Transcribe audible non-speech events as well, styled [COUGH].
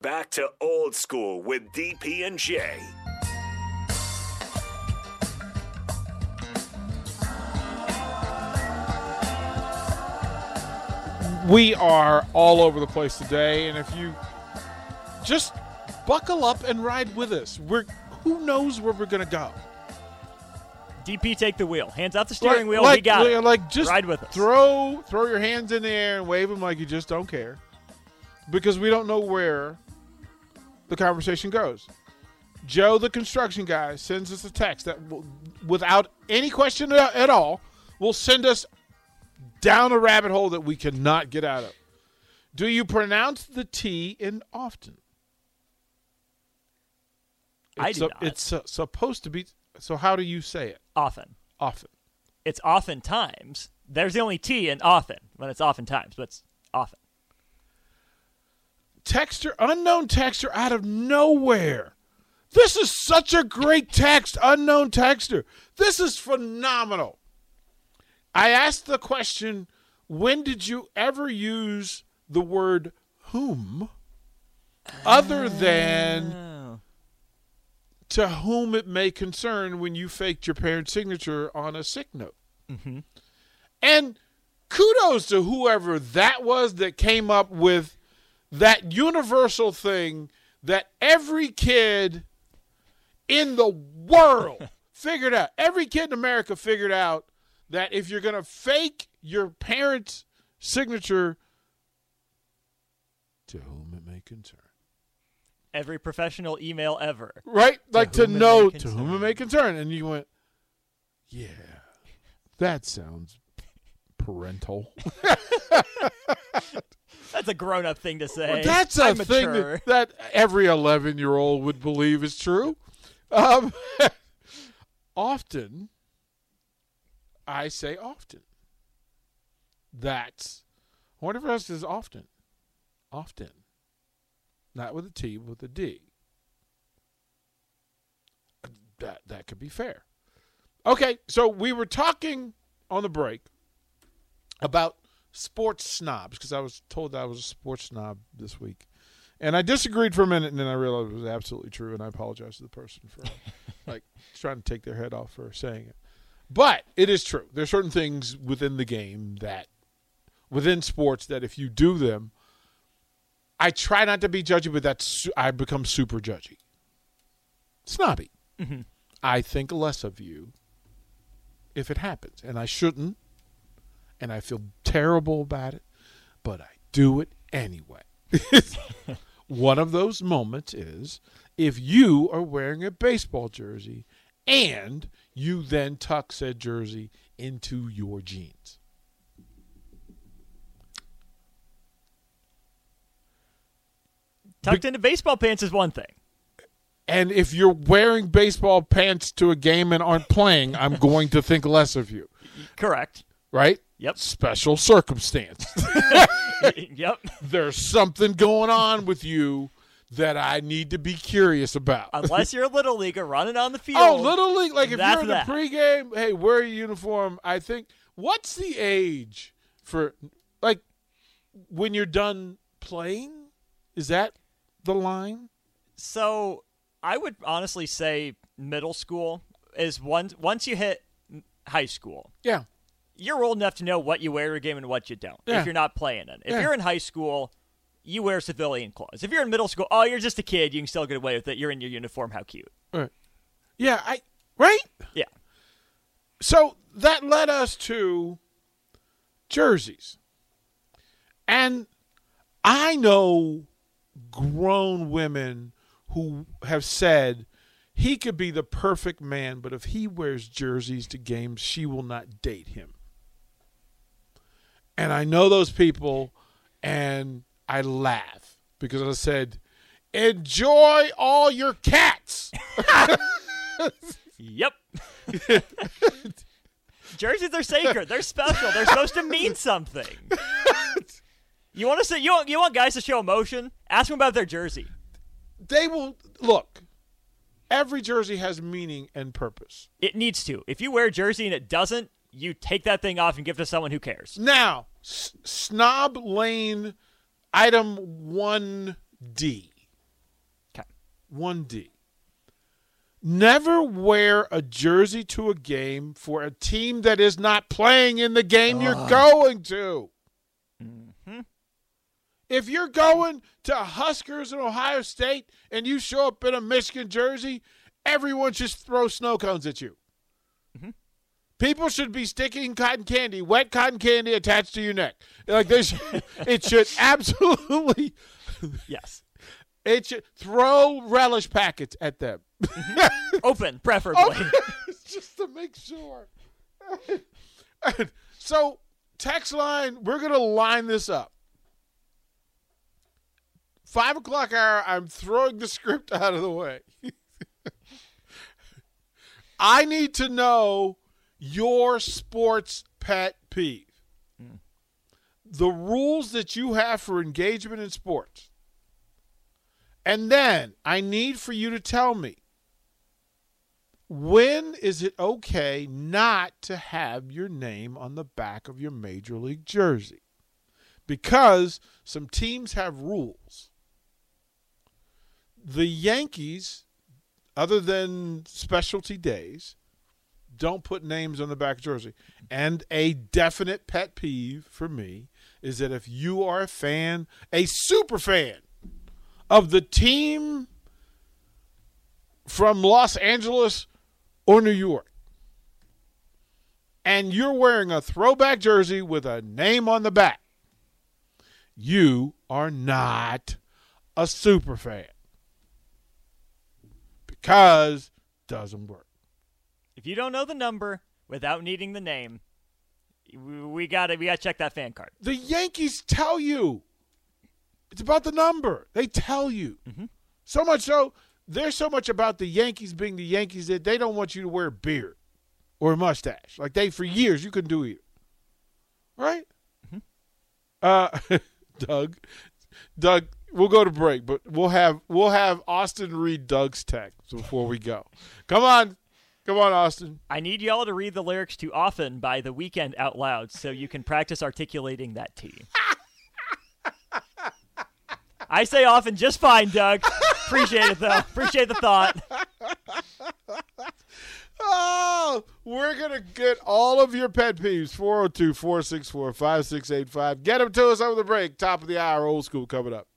Back to old school with DP and J. we are all over the place today, and if you just buckle up and ride with us, we're who knows where we're gonna go. DP, take the wheel. Hands off the steering like, wheel. Like, we got like, it. like, just Ride with us. Throw throw your hands in the air and wave them like you just don't care, because we don't know where the conversation goes. Joe, the construction guy, sends us a text that, will, without any question at all, will send us down a rabbit hole that we cannot get out of. Do you pronounce the T in often? I It's do su- not. It's su- supposed to be. So how do you say it? often. Often. It's oftentimes. There's the only T in often when it's oftentimes, but it's often. Texter, unknown texter out of nowhere. This is such a great text, unknown texter. This is phenomenal. I asked the question when did you ever use the word whom other than Oh. to whom it may concern when you faked your parent's signature on a sick note? Mm-hmm. And kudos to whoever that was that came up with that universal thing that every kid in the world [LAUGHS] figured out. Every kid in America figured out that if you're going to fake your parent's signature, to whom it may concern. Every professional email ever. Right? Like to, it know to whom it may concern. And you went, yeah, that sounds [LAUGHS] parental. [LAUGHS] That's a grown-up thing to say. Well, that's a I'm thing that, that every 11 year old would believe is true. Um, [LAUGHS] often, I say often. That's, I wonder if it else is often. Often. Not with a T, but with a D. That, that could be fair. Okay, so we were talking on the break about sports snobs because I was told that I was a sports snob this week. And I disagreed for a minute, and then I realized it was absolutely true, and I apologize to the person for [LAUGHS] like trying to take their head off for saying it. But it is true. There are certain things within the game that, within sports, that if you do them, I try not to be judgy, but that's I become super judgy, snobby. Mm-hmm. I think less of you if it happens, and I shouldn't, and I feel terrible about it, but I do it anyway. [LAUGHS] One of those moments is if you are wearing a baseball jersey and you then tuck said jersey into your jeans. Tucked into baseball pants is one thing. And if you're wearing baseball pants to a game and aren't playing, I'm going to think less of you, Correct. right? Yep. Special circumstance. [LAUGHS] [LAUGHS] yep. There's something going on with you that I need to be curious about. Unless you're a little leaguer running on the [LAUGHS] oh, field. Oh, little league. Like if you're in the that. pregame, hey, wear your uniform. I think. What's the age for like when you're done playing? Is that the line? So I would honestly say middle school is once once you hit high school, Yeah. You're old enough to know what you wear to a game and what you don't. Yeah. If you're not playing it, if Yeah. you're in high school, you wear civilian clothes. If you're in middle school, oh, you're just a kid. You can still get away with it. You're in your uniform. How cute. Right. Yeah. I right. Yeah. So that led us to jerseys, and I know grown women who have said he could be the perfect man, but if he wears jerseys to games, she will not date him. And I know those people, and I laugh because I said, enjoy all your cats. [LAUGHS] Yep. Jerseys are sacred. They're special. They're supposed to mean something. You want to say you want you want guys to show emotion? Ask them about their jersey. they will look. Every jersey has meaning and purpose. It needs to. If you wear a jersey and it doesn't, you take that thing off and give it to someone who cares. Now, S- Snob Lane item 1D. Okay. 1D. Never wear a jersey to a game for a team that is not playing in the game you're going to. Mm-hmm. If you're going to Huskers in Ohio State and you show up in a Michigan jersey, everyone should throw snow cones at you. People should be sticking cotton candy, wet cotton candy attached to your neck. Like this, [LAUGHS] it should absolutely. Yes. It should throw relish packets at them. Mm-hmm. Open, [LAUGHS] preferably. [LAUGHS] just to make sure. so, text line, we're going to line this up. Five o'clock hour, I'm throwing the script out of the way. I need to know your sports pet peeve. The rules that you have for engagement in sports. And then I need for you to tell me when is it okay not to have your name on the back of your major league jersey? Because some teams have rules. The Yankees, other than specialty days, don't put names on the back jersey. And a definite pet peeve for me is that if you are a fan, a super fan of the team from Los Angeles or New York, and you're wearing a throwback jersey with a name on the back, you are not a super fan because doesn't work. If you don't know the number without needing the name, we, we gotta we gotta check that fan card. The Yankees tell you. It's about the number. They tell you. So much so, they're so much about the Yankees being the Yankees that they don't want you to wear a beard or a mustache. Like they, for years, you couldn't do either. Right? Uh, [LAUGHS] Doug, Doug, we'll go to break, but we'll have we'll have Austin read Doug's text before we go. Come on, come on, Austin. I need y'all to read the lyrics to "Often" by The Weeknd out loud, so you can practice articulating that T. I say often just fine, Doug. Appreciate it though. Appreciate the thought. Oh, we're going to get all of your pet peeves 402 464 5685. Get them to us over the break. Top of the hour, old school coming up.